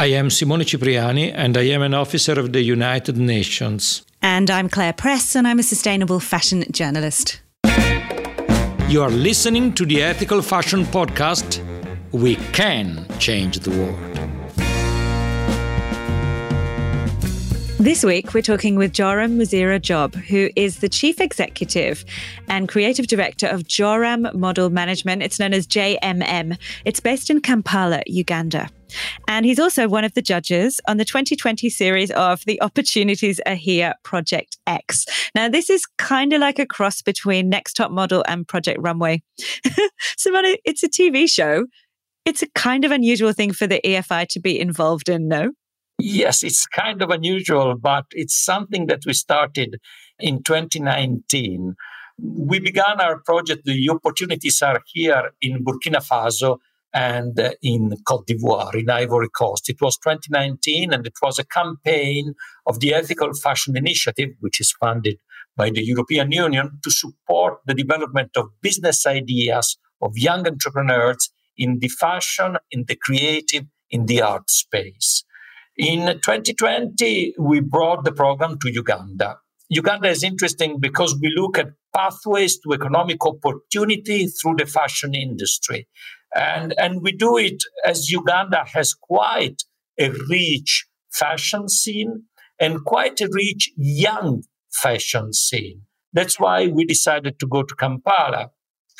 I am Simone Cipriani, and I am an officer of the United Nations. And I'm Claire Press, and I'm a sustainable fashion journalist. You are listening to the Ethical Fashion Podcast. We can change the world. This week, we're talking with Joram Muzira Job, who is the Chief Executive and Creative Director of Joram Model Management. It's known as JMM. It's based in Kampala, Uganda. And he's also one of the judges on the 2020 series of The Opportunities Are Here Project X. Now, this is kind of like a cross between Next Top Model and Project Runway. Simone, it's a TV show. It's a kind of unusual thing for the EFI to be involved in, no? Yes, it's kind of unusual, but it's something that we started in 2019. We began our project, The Opportunities Are Here in Burkina Faso and uh, in Cote d'Ivoire, in Ivory Coast. It was 2019, and it was a campaign of the Ethical Fashion Initiative, which is funded by the European Union to support the development of business ideas of young entrepreneurs in the fashion, in the creative, in the art space. In 2020, we brought the program to Uganda. Uganda is interesting because we look at pathways to economic opportunity through the fashion industry. And, and we do it as Uganda has quite a rich fashion scene and quite a rich young fashion scene. That's why we decided to go to Kampala.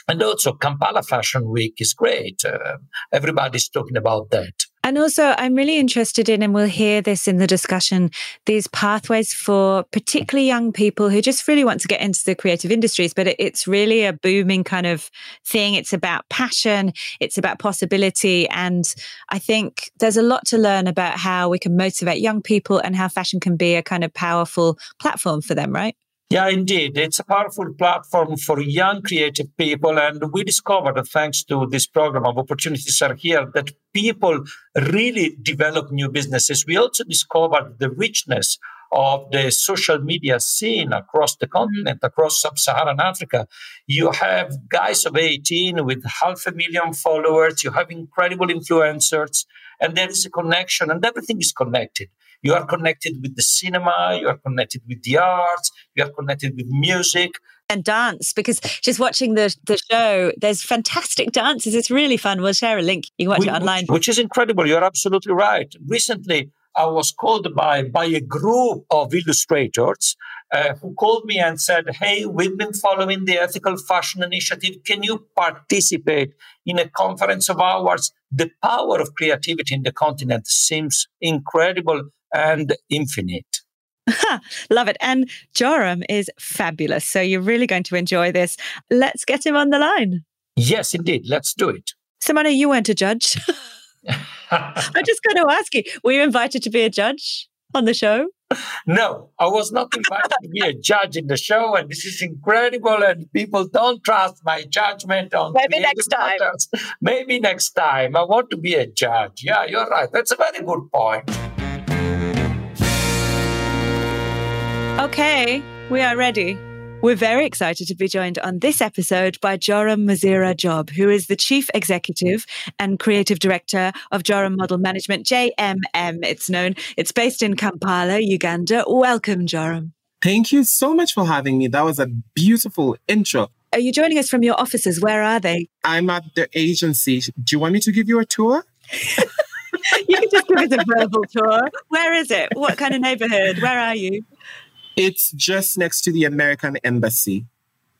And also, Kampala Fashion Week is great. Uh, everybody's talking about that. And also, I'm really interested in, and we'll hear this in the discussion, these pathways for particularly young people who just really want to get into the creative industries. But it's really a booming kind of thing. It's about passion, it's about possibility. And I think there's a lot to learn about how we can motivate young people and how fashion can be a kind of powerful platform for them, right? Yeah, indeed. It's a powerful platform for young creative people. And we discovered, thanks to this program of opportunities are here, that people really develop new businesses. We also discovered the richness of the social media scene across the continent, mm-hmm. across sub Saharan Africa. You have guys of 18 with half a million followers, you have incredible influencers, and there is a connection, and everything is connected. You are connected with the cinema, you are connected with the arts, you are connected with music. And dance, because just watching the, the show, there's fantastic dances. It's really fun. We'll share a link. You can watch it online. Which is incredible. You're absolutely right. Recently, I was called by, by a group of illustrators uh, who called me and said, Hey, we've been following the Ethical Fashion Initiative. Can you participate in a conference of ours? The power of creativity in the continent seems incredible and infinite. Love it. And Joram is fabulous. So you're really going to enjoy this. Let's get him on the line. Yes, indeed. Let's do it. Simone, you weren't a judge. I'm just going to ask you were you invited to be a judge on the show? No, I was not invited to be a judge in the show, and this is incredible. And people don't trust my judgment on maybe next time. Matters. Maybe next time. I want to be a judge. Yeah, you're right. That's a very good point. Okay, we are ready. We're very excited to be joined on this episode by Joram Muzira Job, who is the Chief Executive and Creative Director of Joram Model Management, JMM, it's known. It's based in Kampala, Uganda. Welcome, Joram. Thank you so much for having me. That was a beautiful intro. Are you joining us from your offices? Where are they? I'm at the agency. Do you want me to give you a tour? you can just give us a verbal tour. Where is it? What kind of neighborhood? Where are you? It's just next to the American Embassy.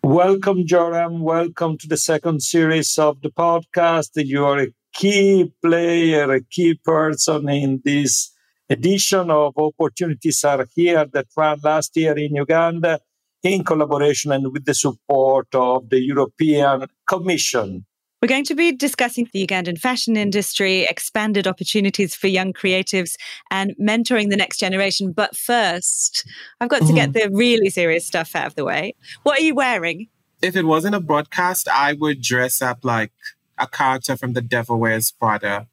Welcome, Joram. Welcome to the second series of the podcast. You are a key player, a key person in this edition of Opportunities Are Here that ran last year in Uganda in collaboration and with the support of the European Commission. We're going to be discussing the Ugandan fashion industry, expanded opportunities for young creatives, and mentoring the next generation. But first, I've got to mm-hmm. get the really serious stuff out of the way. What are you wearing? If it wasn't a broadcast, I would dress up like a character from The Devil Wears Prada.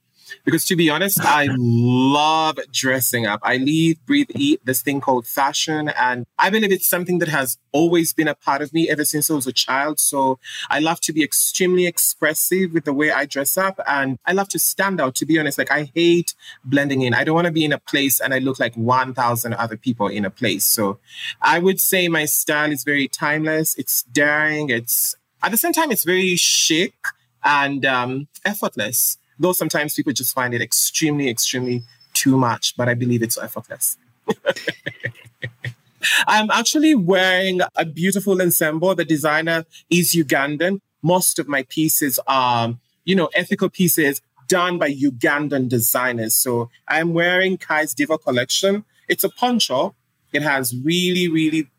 Because to be honest, I love dressing up. I live, breathe, eat this thing called fashion. And I believe it's something that has always been a part of me ever since I was a child. So I love to be extremely expressive with the way I dress up. And I love to stand out, to be honest. Like I hate blending in. I don't want to be in a place and I look like 1,000 other people in a place. So I would say my style is very timeless. It's daring. It's at the same time, it's very chic and um, effortless. Though sometimes people just find it extremely, extremely too much, but I believe it's effortless. I'm actually wearing a beautiful ensemble. The designer is Ugandan. Most of my pieces are, you know, ethical pieces done by Ugandan designers. So I'm wearing Kai's Diva collection. It's a poncho. It has really, really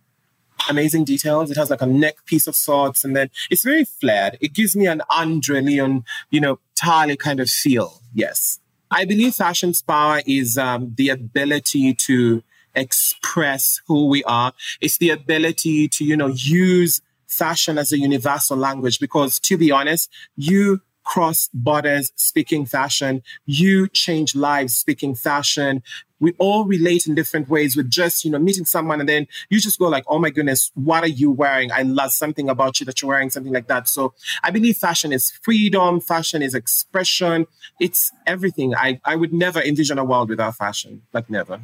amazing details. It has like a neck piece of sorts, and then it's very flared. It gives me an Andre Leon, you know, Talley kind of feel. Yes. I believe fashion's power is um, the ability to express who we are. It's the ability to, you know, use fashion as a universal language because to be honest, you cross borders speaking fashion. You change lives speaking fashion. We all relate in different ways with just, you know, meeting someone and then you just go like, oh my goodness, what are you wearing? I love something about you that you're wearing, something like that. So I believe fashion is freedom. Fashion is expression. It's everything. I, I would never envision a world without fashion, like never.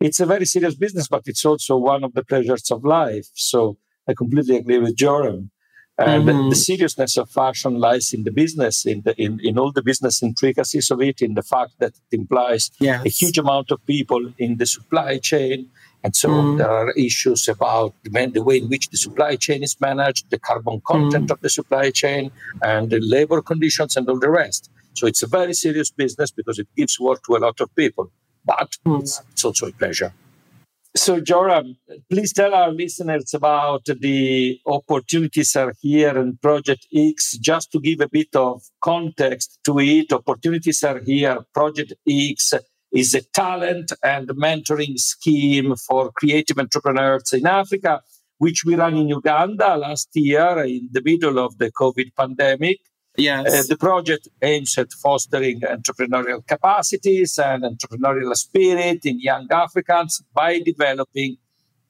It's a very serious business, but it's also one of the pleasures of life. So I completely agree with Joram. And mm-hmm. the seriousness of fashion lies in the business, in, the, in, in all the business intricacies of it, in the fact that it implies yes. a huge amount of people in the supply chain. And so mm. there are issues about the, the, way in which the supply chain is managed, the carbon content mm. of the supply chain, and the labor conditions and all the rest. So it's a very serious business because it gives work to a lot of people. But it's, it's also a pleasure. So, Joram, please tell our listeners about the opportunities are here and Project X. Just to give a bit of context to it, opportunities are here. Project X is a talent and mentoring scheme for creative entrepreneurs in Africa, which we ran in Uganda last year in the middle of the COVID pandemic. Yes. Uh, the project aims at fostering entrepreneurial capacities and entrepreneurial spirit in young Africans by developing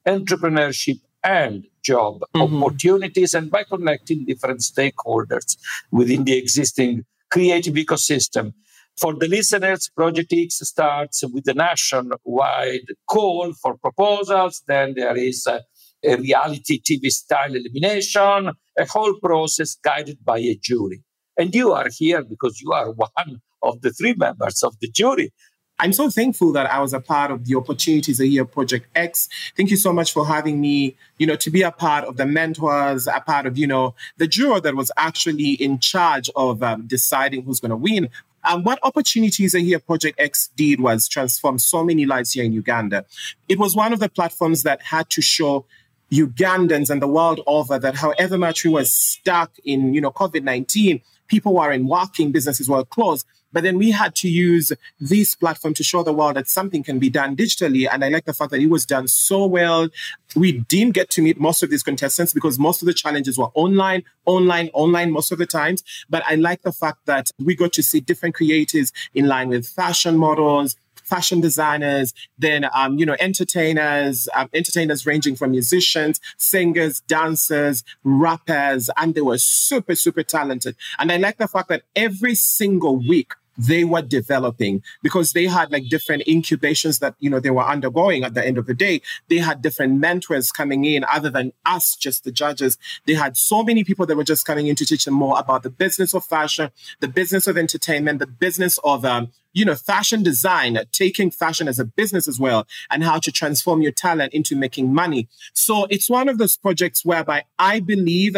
entrepreneurship and job mm-hmm. opportunities and by connecting different stakeholders within the existing creative ecosystem. For the listeners, Project X starts with a nationwide call for proposals. Then there is a, a reality TV style elimination, a whole process guided by a jury. And you are here because you are one of the three members of the jury. I'm so thankful that I was a part of the Opportunities Year Project X. Thank you so much for having me, you know, to be a part of the mentors, a part of, you know, the juror that was actually in charge of um, deciding who's going to win. And what Opportunities Are Here Project X did was transform so many lives here in Uganda. It was one of the platforms that had to show Ugandans and the world over that however much we were stuck in, you know, COVID-19, people weren't working, businesses were closed. But then we had to use this platform to show the world that something can be done digitally. And I like the fact that it was done so well. We didn't get to meet most of these contestants because most of the challenges were online, online, online most of the times. But I like the fact that we got to see different creators in line with fashion models, fashion designers, then um, you know entertainers, um, entertainers ranging from musicians, singers, dancers, rappers, and they were super super talented. And I like the fact that every single week they were developing because they had like different incubations that you know they were undergoing at the end of the day. They had different mentors coming in other than us just the judges. They had so many people that were just coming in to teach them more about the business of fashion the business of entertainment the business of um, you know fashion design taking fashion as a business as well and how to transform your talent into making money. So it's one of those projects whereby i believe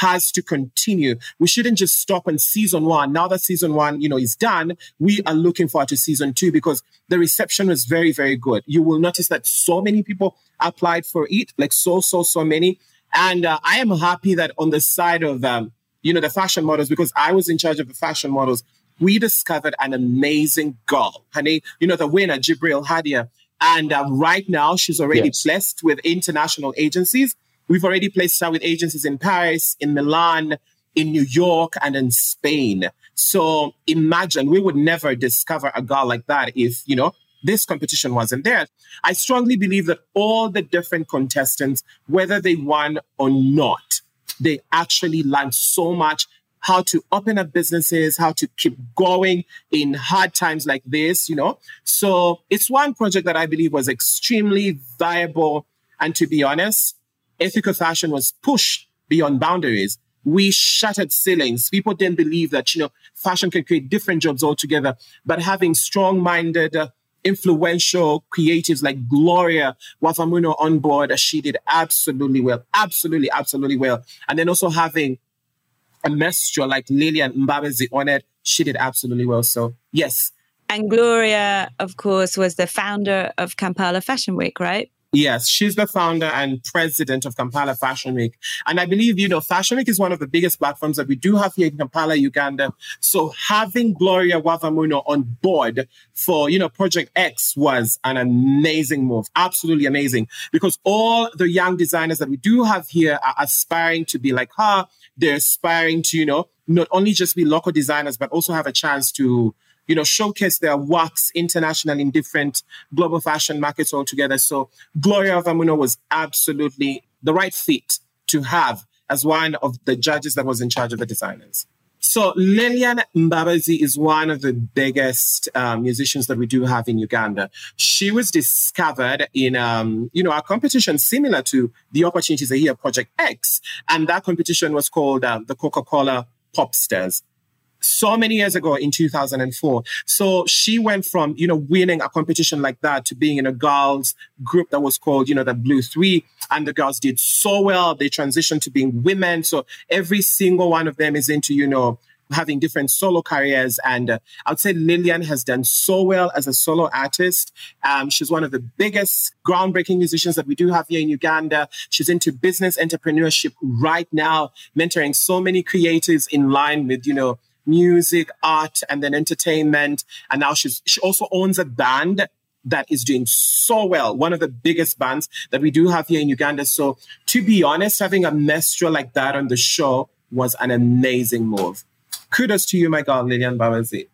has to continue. We shouldn't just stop on season one. Now that season one, you know, is done, we are looking forward to season two because the reception was very, very good. You will notice that so many people applied for it, like so, so, so many. And uh, I am happy that on the side of, um, you know, the fashion models, because I was in charge of the fashion models, we discovered an amazing girl. Honey, you know, the winner, Jibril Hadia. And uh, right now, she's already yes. blessed with international agencies. We've already placed her with agencies in Paris, in Milan, in New York, and in Spain. So imagine we would never discover a girl like that if, you know, this competition wasn't there. I strongly believe that all the different contestants, whether they won or not, they actually learned so much how to open up businesses, how to keep going in hard times like this, you know. So it's one project that I believe was extremely viable. And to be honest, ethical fashion was pushed beyond boundaries. We shattered ceilings. People didn't believe that, you know, fashion can create different jobs altogether. But having strong minded, uh, influential creatives like Gloria Wavamunno on board, she did absolutely well. Absolutely, absolutely well. And then also having a minstrel like Lillian Mbabazi on it, she did absolutely well. So, yes. And Gloria, of course, was the founder of Kampala Fashion Week, right? Yes, she's the founder and president of Kampala Fashion Week. And I believe, you know, Fashion Week is one of the biggest platforms that we do have here in Kampala, Uganda. So having Gloria Wavamunno on board for, you know, Project X was an amazing move. Absolutely amazing. Because all the young designers that we do have here are aspiring to be like her. They're aspiring to, you know, not only just be local designers, but also have a chance to you know, showcase their works internationally in different global fashion markets altogether. So Gloria Wavamunno was absolutely the right fit to have as one of the judges that was in charge of the designers. So Lillian Mbabazi is one of the biggest um, musicians that we do have in Uganda. She was discovered in, um, you know, a competition similar to the Opportunities Are Here Project X, and that competition was called um, the Coca-Cola Popstars so many years ago in 2004. So she went from, you know, winning a competition like that to being in a girls group that was called, you know, the Blue Three. And the girls did so well. They transitioned to being women. So every single one of them is into, you know, having different solo careers. And uh, I would say Lillian has done so well as a solo artist. Um, she's one of the biggest groundbreaking musicians that we do have here in Uganda. She's into business entrepreneurship right now, mentoring so many creatives in line with, you know, music, art, and then entertainment. And now she's she also owns a band that is doing so well. One of the biggest bands that we do have here in Uganda. So to be honest, having a minstrel like that on the show was an amazing move. Kudos to you, my girl, Lillian Mbabazi.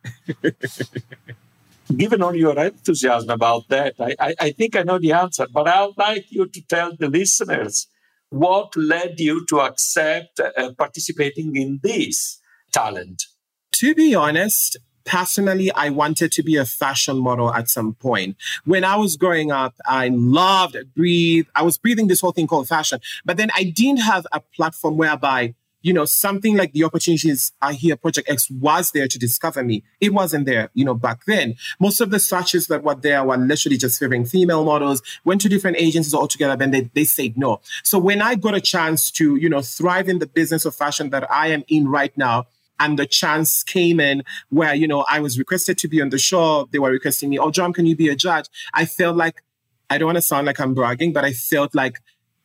Given all your enthusiasm about that, I, I, I think I know the answer, but I would like you to tell the listeners what led you to accept uh, participating in this talent. To be honest, personally, I wanted to be a fashion model at some point. When I was growing up, I loved breathe. I was breathing this whole thing called fashion, but then I didn't have a platform whereby you know, something like the opportunities are here Project X was there to discover me. It wasn't there, you know, back then. Most of the searches that were there were literally just favoring female models, went to different agencies altogether, and they, they said no. So when I got a chance to, you know, thrive in the business of fashion that I am in right now, and the chance came in where, you know, I was requested to be on the show. They were requesting me, oh, John, can you be a judge? I felt like, I don't want to sound like I'm bragging, but I felt like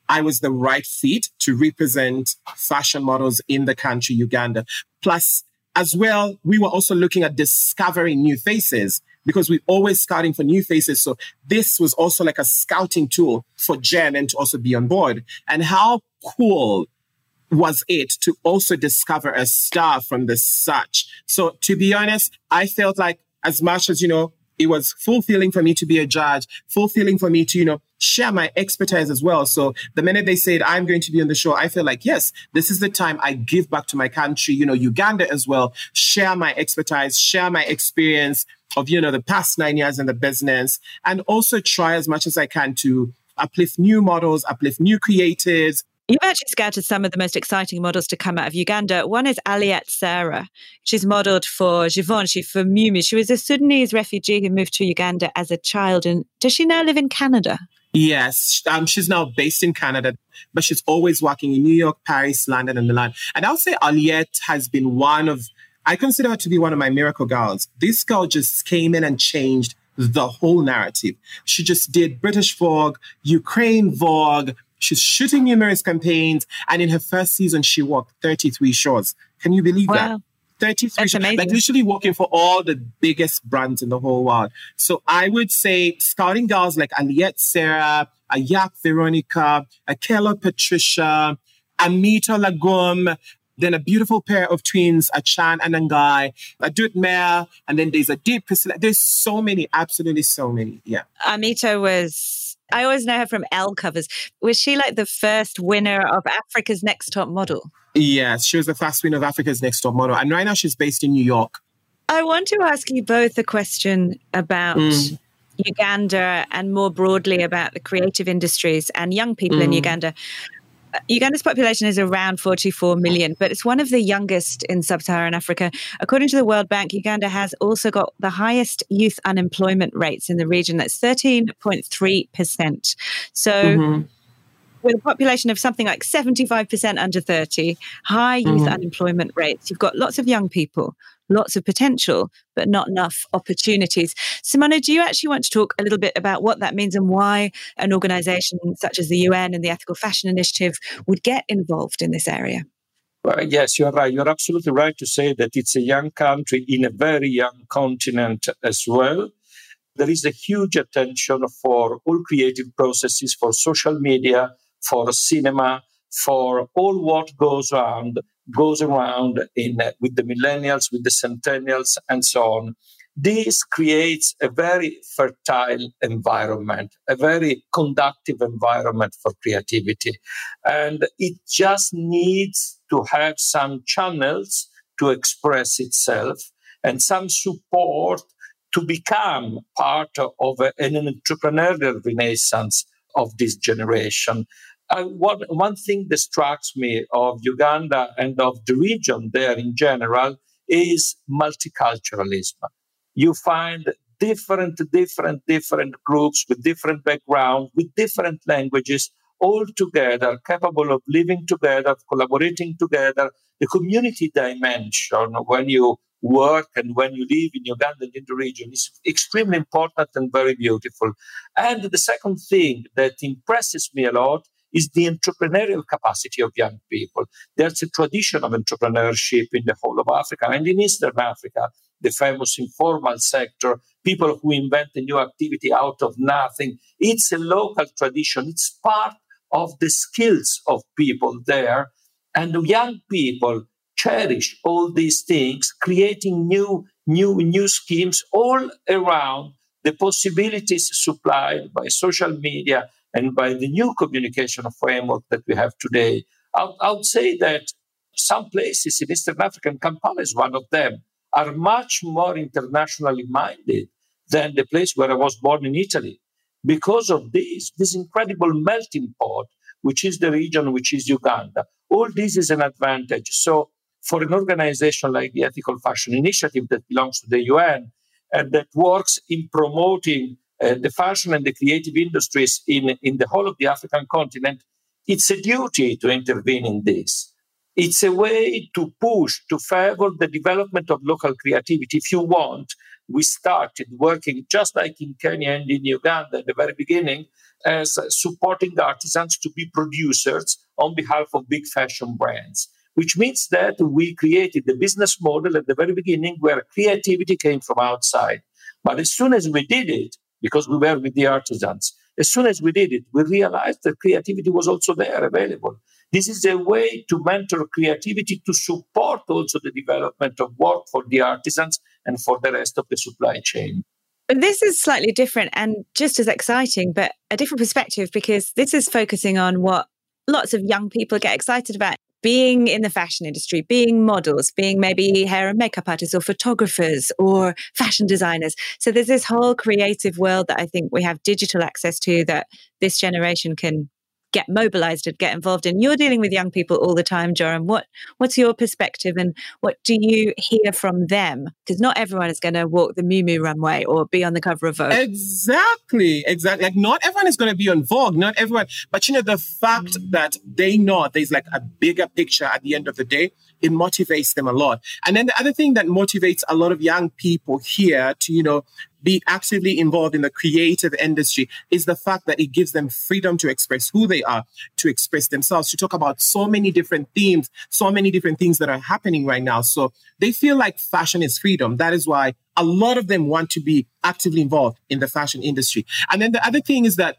I was the right fit to represent fashion models in the country, Uganda. Plus, as well, we were also looking at discovering new faces because we're always scouting for new faces. So this was also like a scouting tool for Jen and to also be on board. And how cool was it to also discover a star from the search. So to be honest, I felt like as much as, you know, it was fulfilling for me to be a judge, fulfilling for me to, you know, share my expertise as well. So the minute they said I'm going to be on the show, I feel like, yes, this is the time I give back to my country, you know, Uganda as well, share my expertise, share my experience of, you know, the past nine years in the business and also try as much as I can to uplift new models, uplift new creatives, You've actually scouted some of the most exciting models to come out of Uganda. One is Aliette Sarah. She's modeled for Givenchy, for Miu. She was a Sudanese refugee who moved to Uganda as a child. And does she now live in Canada? Yes, um, she's now based in Canada, but she's always working in New York, Paris, London, and Milan. And I'll say Aliette has been one of, I consider her to be one of my miracle girls. This girl just came in and changed the whole narrative. She just did British Vogue, Ukraine Vogue, She's shooting numerous campaigns. And in her first season, she walked 33 shows. Can you believe wow. that? 33 That's shows. Like literally working for all the biggest brands in the whole world. So I would say scouting girls like Aliette Sarah, Ayak Veronica, Akela Patricia, Aamito Lagum, then a beautiful pair of twins, a Chan and a Ngai, a Dutmare, and then there's a Deep Priscilla. There's so many, absolutely so many. Yeah. Aamito was, I always know her from Elle covers. Was she like the first winner of Africa's Next Top Model? Yes, she was the first winner of Africa's Next Top Model. And right now she's based in New York. I want to ask you both a question about. Mm. Uganda and more broadly about the creative industries and young people mm. in Uganda. Uganda's population is around 44 million, but it's one of the youngest in sub Saharan Africa. According to the World Bank, Uganda has also got the highest youth unemployment rates in the region. That's 13.3%. So, mm-hmm. with a population of something like 75% under 30, high youth mm-hmm. unemployment rates, you've got lots of young people lots of potential, but not enough opportunities. Simona, do you actually want to talk a little bit about what that means and why an organization such as the UN and the Ethical Fashion Initiative would get involved in this area? Well, yes, you're right. You're absolutely right to say that it's a young country in a very young continent as well. There is a huge attention for all creative processes, for social media, for cinema, for all what goes around goes around in uh, with the millennials, with the centennials, and so on. This creates a very fertile environment, a very conductive environment for creativity. And it just needs to have some channels to express itself and some support to become part of an entrepreneurial renaissance of this generation. Uh, one, one thing that strikes me of Uganda and of the region there in general is multiculturalism. You find different, different, different groups with different backgrounds, with different languages, all together, capable of living together, collaborating together. The community dimension when you work and when you live in Uganda and in the region is extremely important and very beautiful. And the second thing that impresses me a lot is the entrepreneurial capacity of young people. There's a tradition of entrepreneurship in the whole of Africa and in Eastern Africa, the famous informal sector, people who invent a new activity out of nothing. It's a local tradition. It's part of the skills of people there. And young people cherish all these things, creating new, new, new schemes all around the possibilities supplied by social media and by the new communication framework that we have today. I, would say that some places in Eastern Africa, and Kampala is one of them, are much more internationally minded than the place where I was born in Italy. Because of this, this incredible melting pot, which is the region, which is Uganda, all this is an advantage. So, for an organization like the Ethical Fashion Initiative that belongs to the UN and that works in promoting uh, the fashion and the creative industries in, in the whole of the African continent, it's a duty to intervene in this. It's a way to push, to favor the development of local creativity. If you want, we started working just like in Kenya and in Uganda at the very beginning as supporting artisans to be producers on behalf of big fashion brands, which means that we created the business model at the very beginning where creativity came from outside. But as soon as we did it, because we were with the artisans. As soon as we did it, we realized that creativity was also there available. This is a way to mentor creativity to support also the development of work for the artisans and for the rest of the supply chain. This is slightly different and just as exciting, but a different perspective because this is focusing on what lots of young people get excited about being in the fashion industry, being models, being maybe hair and makeup artists or photographers or fashion designers. So there's this whole creative world that I think we have digital access to that this generation can get mobilized and get involved in. You're dealing with young people all the time, Joram. What what's your perspective and what do you hear from them? Because not everyone is going to walk the Miu runway or be on the cover of Vogue. Exactly, exactly. Like not everyone is going to be on Vogue. Not everyone, but you know the fact mm. that they know there's like a bigger picture at the end of the day it motivates them a lot. And then the other thing that motivates a lot of young people here to, you know, be actively involved in the creative industry is the fact that it gives them freedom to express who they are, to express themselves, to talk about so many different themes, so many different things that are happening right now. So they feel like fashion is freedom. That is why a lot of them want to be actively involved in the fashion industry. And then the other thing is that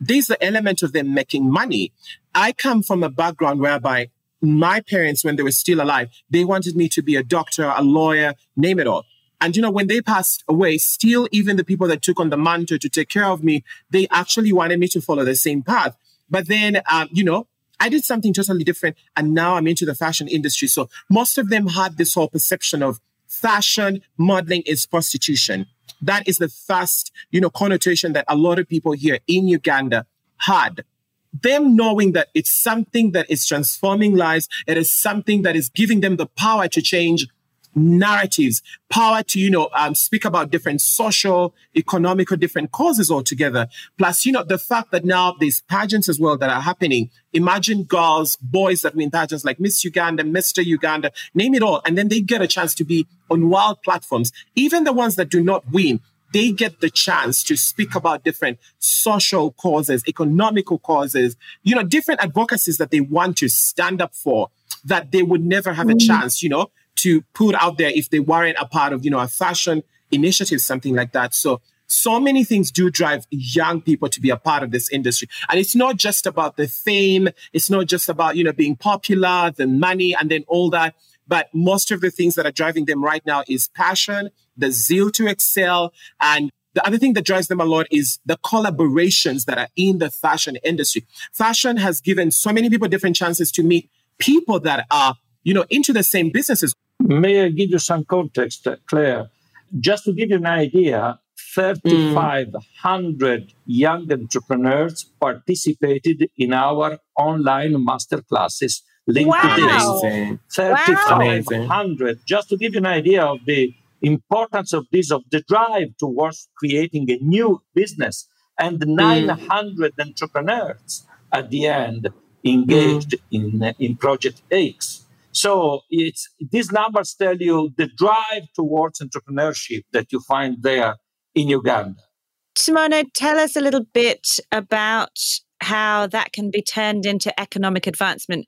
there's the element of them making money. I come from a background whereby my parents, when they were still alive, they wanted me to be a doctor, a lawyer, name it all. And you know, when they passed away, still even the people that took on the mantle to take care of me, they actually wanted me to follow the same path. But then, um, you know, I did something totally different, and now I'm into the fashion industry. So most of them had this whole perception of fashion modeling is prostitution. That is the first, you know, connotation that a lot of people here in Uganda had them knowing that it's something that is transforming lives, it is something that is giving them the power to change narratives, power to, you know, um, speak about different social, economic, or different causes altogether. Plus, you know, the fact that now there's pageants as well that are happening. Imagine girls, boys that win pageants like Miss Uganda, Mr. Uganda, name it all. And then they get a chance to be on wild platforms. Even the ones that do not win, they get the chance to speak about different social causes, economical causes, you know, different advocacies that they want to stand up for that they would never have a mm. chance, you know, to put out there if they weren't a part of, you know, a fashion initiative, something like that. So, so many things do drive young people to be a part of this industry. And it's not just about the fame. It's not just about, you know, being popular, the money, and then all that. But most of the things that are driving them right now is passion, the zeal to excel, and the other thing that drives them a lot is the collaborations that are in the fashion industry. Fashion has given so many people different chances to meet people that are, you know, into the same businesses. May I give you some context, Claire? Just to give you an idea, 3,500 mm. young entrepreneurs participated in our online master classes linked wow. to this. 3,500. Just to give you an idea of the importance of this, of the drive towards creating a new business, and mm. 900 entrepreneurs at the end engaged mm. in, in Project X. So it's these numbers tell you the drive towards entrepreneurship that you find there in Uganda. Simona, tell us a little bit about how that can be turned into economic advancement.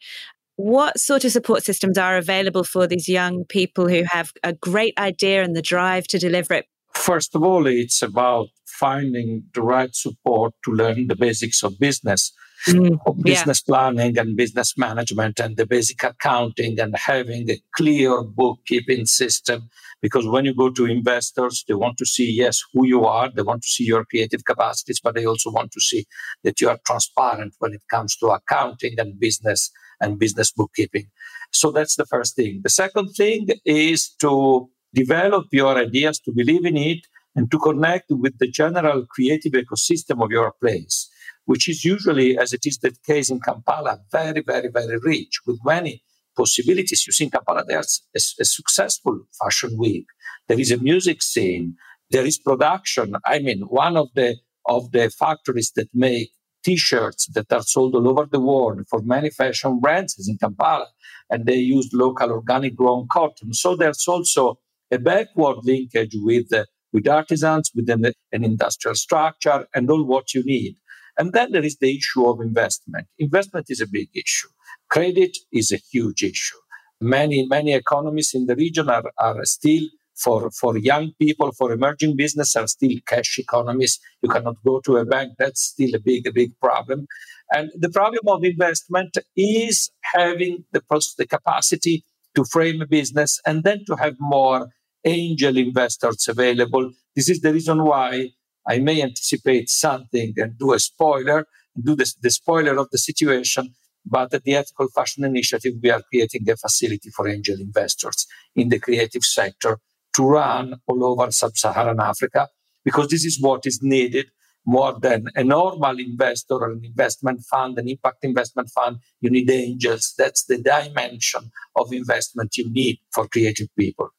What sort of support systems are available for these young people who have a great idea and the drive to deliver it? First of all, it's about finding the right support to learn the basics of business, mm, of business yeah. planning and business management, and the basic accounting, and having a clear bookkeeping system. Because when you go to investors, they want to see, yes, who you are, they want to see your creative capacities, but they also want to see that you are transparent when it comes to accounting and business and business bookkeeping. So that's the first thing. The second thing is to develop your ideas, to believe in it, and to connect with the general creative ecosystem of your place, which is usually, as it is the case in Kampala, very, very, very rich with many possibilities. You see in Kampala, there's a, a successful fashion week. There is a music scene. There is production. I mean, one of the of the factories that make T-shirts that are sold all over the world for many fashion brands is in Kampala, and they use local organic grown cotton. So there's also a backward linkage with uh, with artisans, with an, an industrial structure, and all what you need. And then there is the issue of investment. Investment is a big issue. Credit is a huge issue. Many many economies in the region are, are still for, for young people, for emerging business are still cash economies. You cannot go to a bank. That's still a big, a big problem. And the problem of investment is having the, the capacity to frame a business and then to have more angel investors available. This is the reason why I may anticipate something and do a spoiler, do this, the spoiler of the situation. But at the Ethical Fashion Initiative, we are creating a facility for angel investors in the creative sector to run all over sub Saharan Africa because this is what is needed more than a normal investor or an investment fund, an impact investment fund. You need angels. That's the dimension of investment you need for creative people.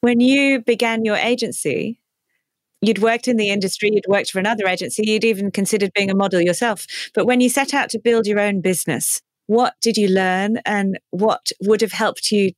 When you began your agency, you'd worked in the industry, you'd worked for another agency, you'd even considered being a model yourself. But when you set out to build your own business, what did you learn and what would have helped you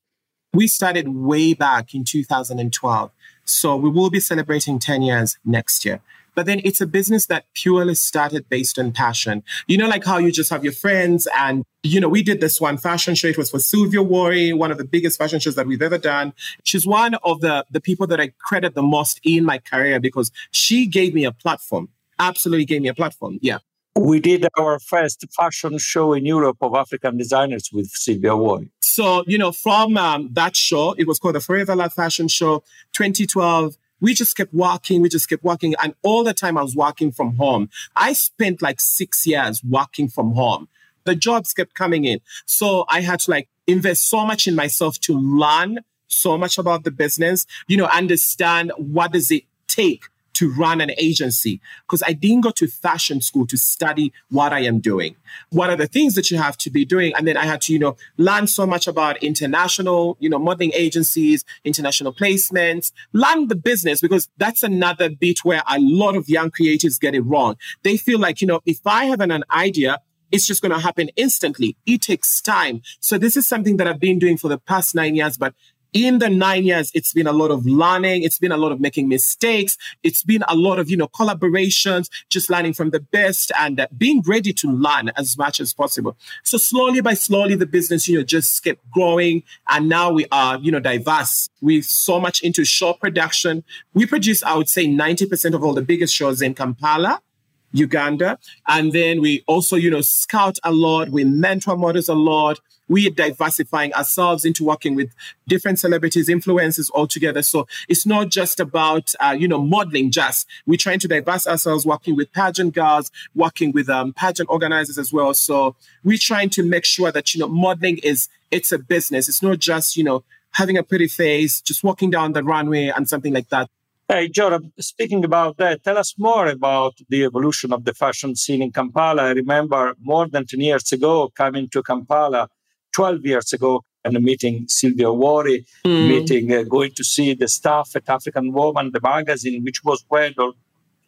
we started way back in 2012. So we will be celebrating 10 years next year. But then it's a business that purely started based on passion. You know, like how you just have your friends and, you know, we did this one fashion show. It was for Sylvia Owori, one of the biggest fashion shows that we've ever done. She's one of the, the people that I credit the most in my career because she gave me a platform, absolutely gave me a platform. Yeah. We did our first fashion show in Europe of African designers with Sylvia Owori. So, you know, from um, that show, it was called the Forever Love Fashion Show 2012 we just kept walking. We just kept walking. And all the time I was working from home. I spent like six years working from home. The jobs kept coming in. So I had to like invest so much in myself to learn so much about the business, you know, understand what does it take to run an agency because I didn't go to fashion school to study what I am doing. What are the things that you have to be doing? And then I had to, you know, learn so much about international, you know, modeling agencies, international placements, learn the business because that's another bit where a lot of young creatives get it wrong. They feel like, you know, if I have an, an idea, it's just going to happen instantly. It takes time. So this is something that I've been doing for the past nine years, but in the nine years, it's been a lot of learning. It's been a lot of making mistakes. It's been a lot of, you know, collaborations, just learning from the best and uh, being ready to learn as much as possible. So slowly by slowly, the business, you know, just kept growing. And now we are, you know, diverse. We're so much into show production. We produce, I would say, 90% of all the biggest shows in Kampala. Uganda. And then we also, you know, scout a lot. We mentor models a lot we are diversifying ourselves into working with different celebrities, influencers all together. So it's not just about, uh, you know, modeling just. We're trying to diverse ourselves, working with pageant girls, working with um, pageant organizers as well. So we're trying to make sure that, you know, modeling is, it's a business. It's not just, you know, having a pretty face, just walking down the runway and something like that. Hey, Joram, speaking about that, tell us more about the evolution of the fashion scene in Kampala. I remember more than 10 years ago coming to Kampala 12 years ago and meeting Sylvia Owori, mm. meeting, uh, going to see the staff at African Woman, the magazine, which was read all,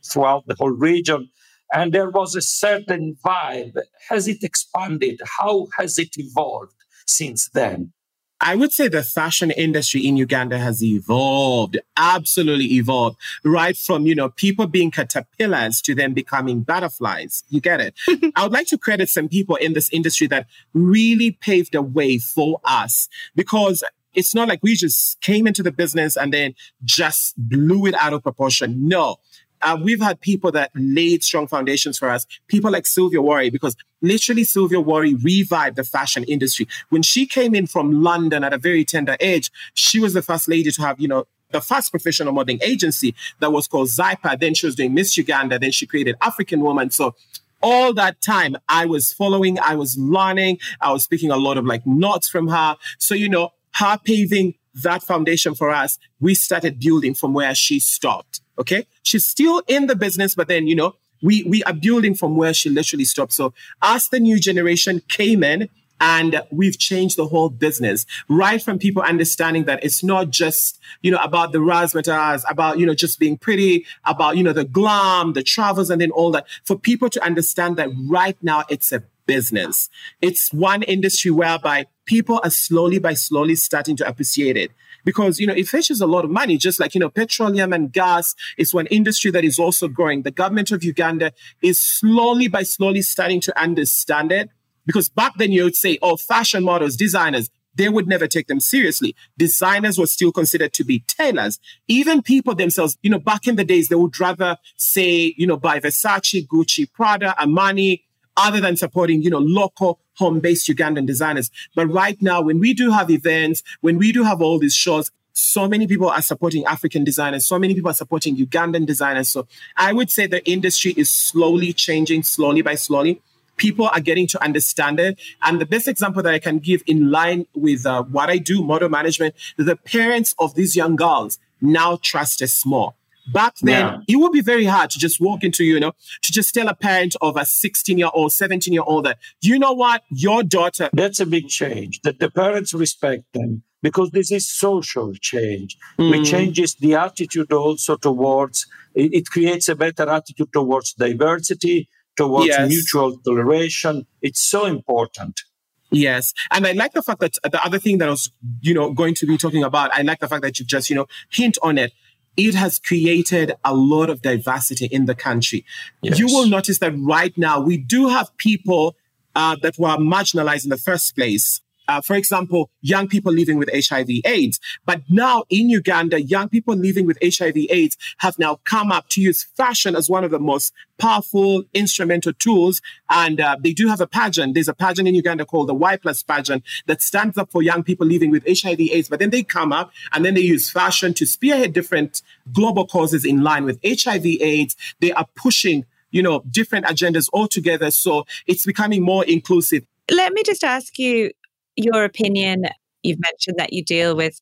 throughout the whole region. And there was a certain vibe. Has it expanded? How has it evolved since then? I would say the fashion industry in Uganda has evolved, absolutely evolved, right from, you know, people being caterpillars to them becoming butterflies. You get it? I would like to credit some people in this industry that really paved the way for us because it's not like we just came into the business and then just blew it out of proportion. No, uh, we've had people that laid strong foundations for us. People like Sylvia Owori, because literally Sylvia Owori revived the fashion industry. When she came in from London at a very tender age, she was the first lady to have, you know, the first professional modeling agency that was called Zypa. Then she was doing Miss Uganda. Then she created African Woman. So all that time I was following, I was learning, I was speaking a lot of like notes from her. So, you know, her paving that foundation for us, we started building from where she stopped. Okay. She's still in the business, but then, you know, we, we are building from where she literally stopped. So as the new generation came in, and we've changed the whole business right from people understanding that it's not just you know about the razzmatazz about you know just being pretty about you know the glam the travels and then all that for people to understand that right now it's a business it's one industry whereby people are slowly by slowly starting to appreciate it because you know it fetches a lot of money just like you know petroleum and gas is one industry that is also growing the government of uganda is slowly by slowly starting to understand it because back then you would say oh fashion models designers they would never take them seriously. Designers were still considered to be tailors. Even people themselves, you know, back in the days, they would rather say, you know, buy Versace, Gucci, Prada, Armani, other than supporting, you know, local home-based Ugandan designers. But right now, when we do have events, when we do have all these shows, so many people are supporting African designers. So many people are supporting Ugandan designers. So I would say the industry is slowly changing, slowly by slowly. People are getting to understand it. And the best example that I can give in line with uh, what I do, model management, the parents of these young girls now trust us more. Back then, yeah. it would be very hard to just walk into, you know, to just tell a parent of a 16 year old, 17 year old that, you know what, your daughter. That's a big change, that the parents respect them because this is social change. Mm. It changes the attitude also towards, it, it, creates a better attitude towards diversity, towards yes. mutual toleration. It's so important. Yes. And I like the fact that the other thing that I was, you know, going to be talking about, I like the fact that you just, you know, hint on it it has created a lot of diversity in the country. Yes. You will notice that right now we do have people uh, that were marginalized in the first place uh, for example, young people living with HIV AIDS. But now in Uganda, young people living with HIV AIDS have now come up to use fashion as one of the most powerful instrumental tools. And uh, they do have a pageant. There's a pageant in Uganda called the Y Plus pageant that stands up for young people living with HIV AIDS. But then they come up and then they use fashion to spearhead different global causes in line with HIV AIDS. They are pushing you know, different agendas altogether. So it's becoming more inclusive. Let me just ask you your opinion. You've mentioned that you deal with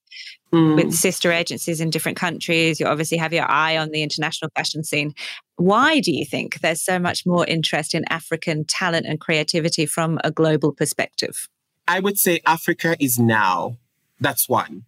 mm. with sister agencies in different countries. You obviously have your eye on the international fashion scene. Why do you think there's so much more interest in African talent and creativity from a global perspective? I would say Africa is now. That's one.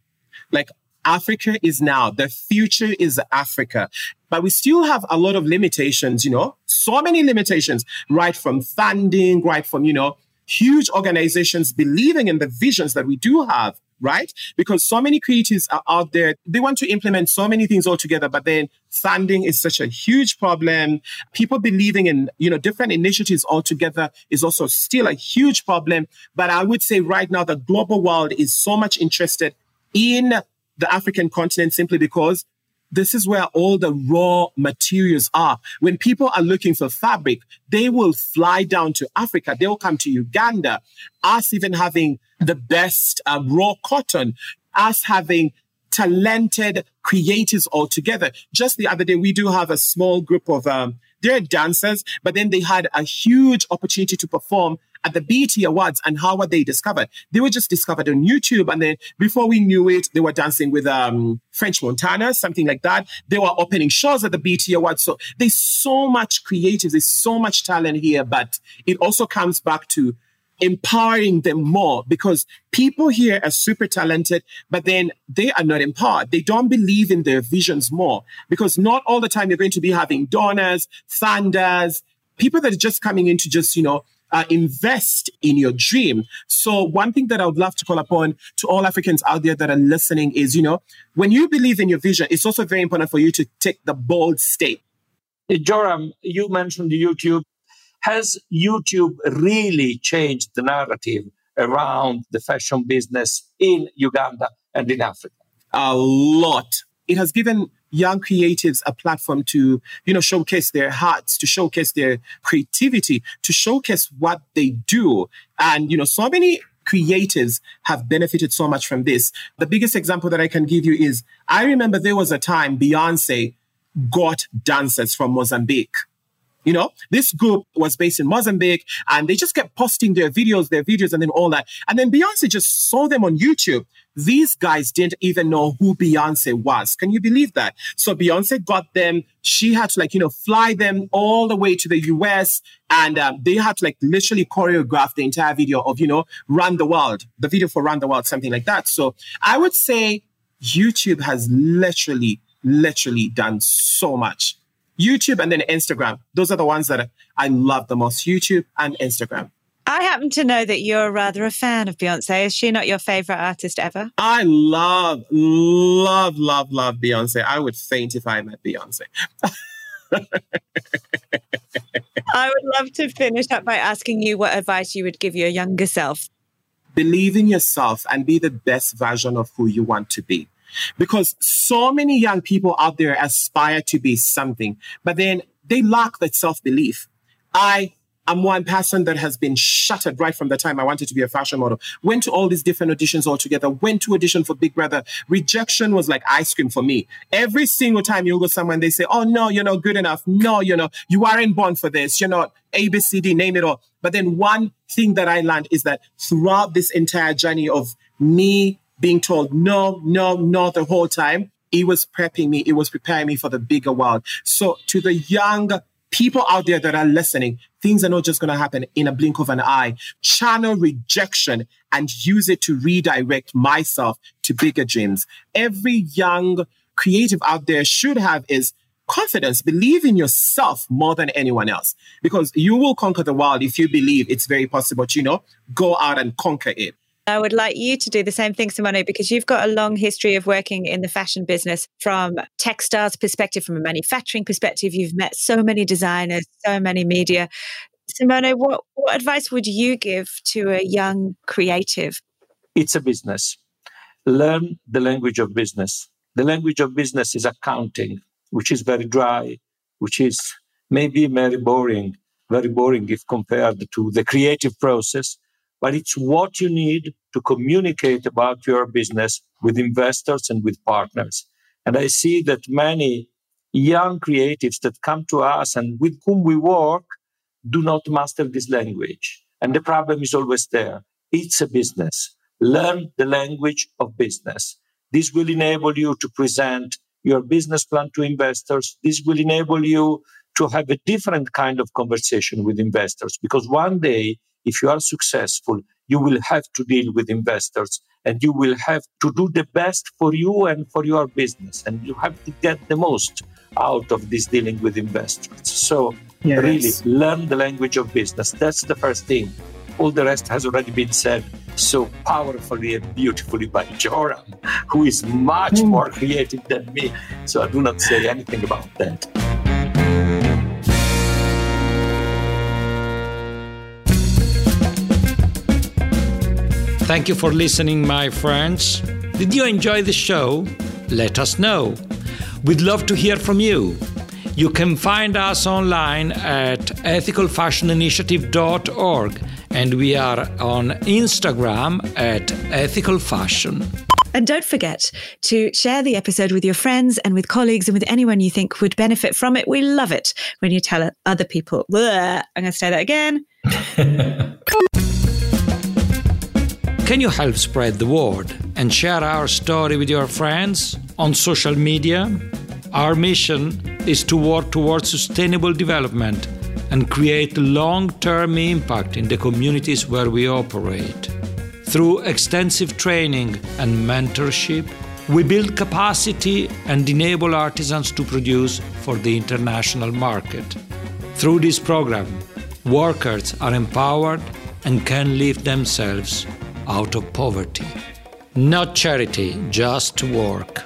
Like Africa is now. The future is Africa. But we still have a lot of limitations, you know, so many limitations, right from funding, right from, you know, huge organizations believing in the visions that we do have, right? Because so many creatives are out there. They want to implement so many things all together, but then funding is such a huge problem. People believing in, you know, different initiatives altogether is also still a huge problem. But I would say right now, the global world is so much interested in the African continent simply because this is where all the raw materials are. When people are looking for fabric, they will fly down to Africa. They'll come to Uganda. Us even having the best uh, raw cotton, us having talented creatives all together. Just the other day, we do have a small group of, um, they're dancers, but then they had a huge opportunity to perform at the BET Awards and how were they discovered? They were just discovered on YouTube. And then before we knew it, they were dancing with um, French Montana, something like that. They were opening shows at the BET Awards. So there's so much creative, there's so much talent here, but it also comes back to empowering them more because people here are super talented, but then they are not empowered. They don't believe in their visions more because not all the time you're going to be having donors, funders, people that are just coming in to just, you know, uh, invest in your dream. So one thing that I would love to call upon to all Africans out there that are listening is, you know, when you believe in your vision, it's also very important for you to take the bold step. Joram, you mentioned YouTube. Has YouTube really changed the narrative around the fashion business in Uganda and in Africa? A lot. It has given young creatives a platform to, you know, showcase their hearts, to showcase their creativity, to showcase what they do. And, you know, so many creatives have benefited so much from this. The biggest example that I can give you is I remember there was a time Beyonce got dancers from Mozambique. You know, this group was based in Mozambique and they just kept posting their videos, their videos, and then all that. And then Beyonce just saw them on YouTube. These guys didn't even know who Beyonce was. Can you believe that? So Beyonce got them. She had to like, you know, fly them all the way to the US and um, they had to like literally choreograph the entire video of, you know, Run the World, the video for Run the World, something like that. So I would say YouTube has literally, literally done so much. YouTube and then Instagram. Those are the ones that I love the most YouTube and Instagram. I happen to know that you're rather a fan of Beyonce. Is she not your favorite artist ever? I love, love, love, love Beyonce. I would faint if I met Beyonce. I would love to finish up by asking you what advice you would give your younger self. Believe in yourself and be the best version of who you want to be. Because so many young people out there aspire to be something, but then they lack that self belief. I I'm one person that has been shattered right from the time I wanted to be a fashion model. Went to all these different auditions altogether. Went to audition for Big Brother. Rejection was like ice cream for me. Every single time you go somewhere and they say, "Oh no, you're not good enough. No, you know, you aren't born for this. You're not A, B, C, D. Name it all." But then one thing that I learned is that throughout this entire journey of me being told no, no, no the whole time, it was prepping me. It was preparing me for the bigger world. So to the young people out there that are listening, things are not just going to happen in a blink of an eye. Channel rejection and use it to redirect myself to bigger dreams. Every young creative out there should have is confidence. Believe in yourself more than anyone else because you will conquer the world if you believe it's very possible to, you know, go out and conquer it. I would like you to do the same thing, Simone, because you've got a long history of working in the fashion business from textiles perspective, from a manufacturing perspective. You've met so many designers, so many media. Simone, what, what advice would you give to a young creative It's a business. Learn the language of business. The language of business is accounting, which is very dry, which is maybe very boring, very boring if compared to the creative process, but it's what you need to communicate about your business with investors and with partners. And I see that many young creatives that come to us and with whom we work do not master this language. And the problem is always there. It's a business. Learn the language of business. This will enable you to present your business plan to investors. This will enable you to have a different kind of conversation with investors because one day, if you are successful, you will have to deal with investors and you will have to do the best for you and for your business and you have to get the most out of this dealing with investors so yes. really learn the language of business that's the first thing all the rest has already been said so powerfully and beautifully by Joram, who is much mm. more creative than me. So I do not say anything about that. Thank you for listening, my friends. Did you enjoy the show? Let us know. We'd love to hear from you. You can find us online at ethicalfashioninitiative.org and we are on Instagram at ethicalfashion. And don't forget to share the episode with your friends and with colleagues and with anyone you think would benefit from it. We love it when you tell other people. Blah. I'm going to say that again. Can you help spread the word and share our story with your friends on social media? Our mission is to work towards sustainable development and create long term impact in the communities where we operate. Through extensive training and mentorship, we build capacity and enable artisans to produce for the international market. Through this program, workers are empowered and can live themselves out of poverty. Not charity, just work.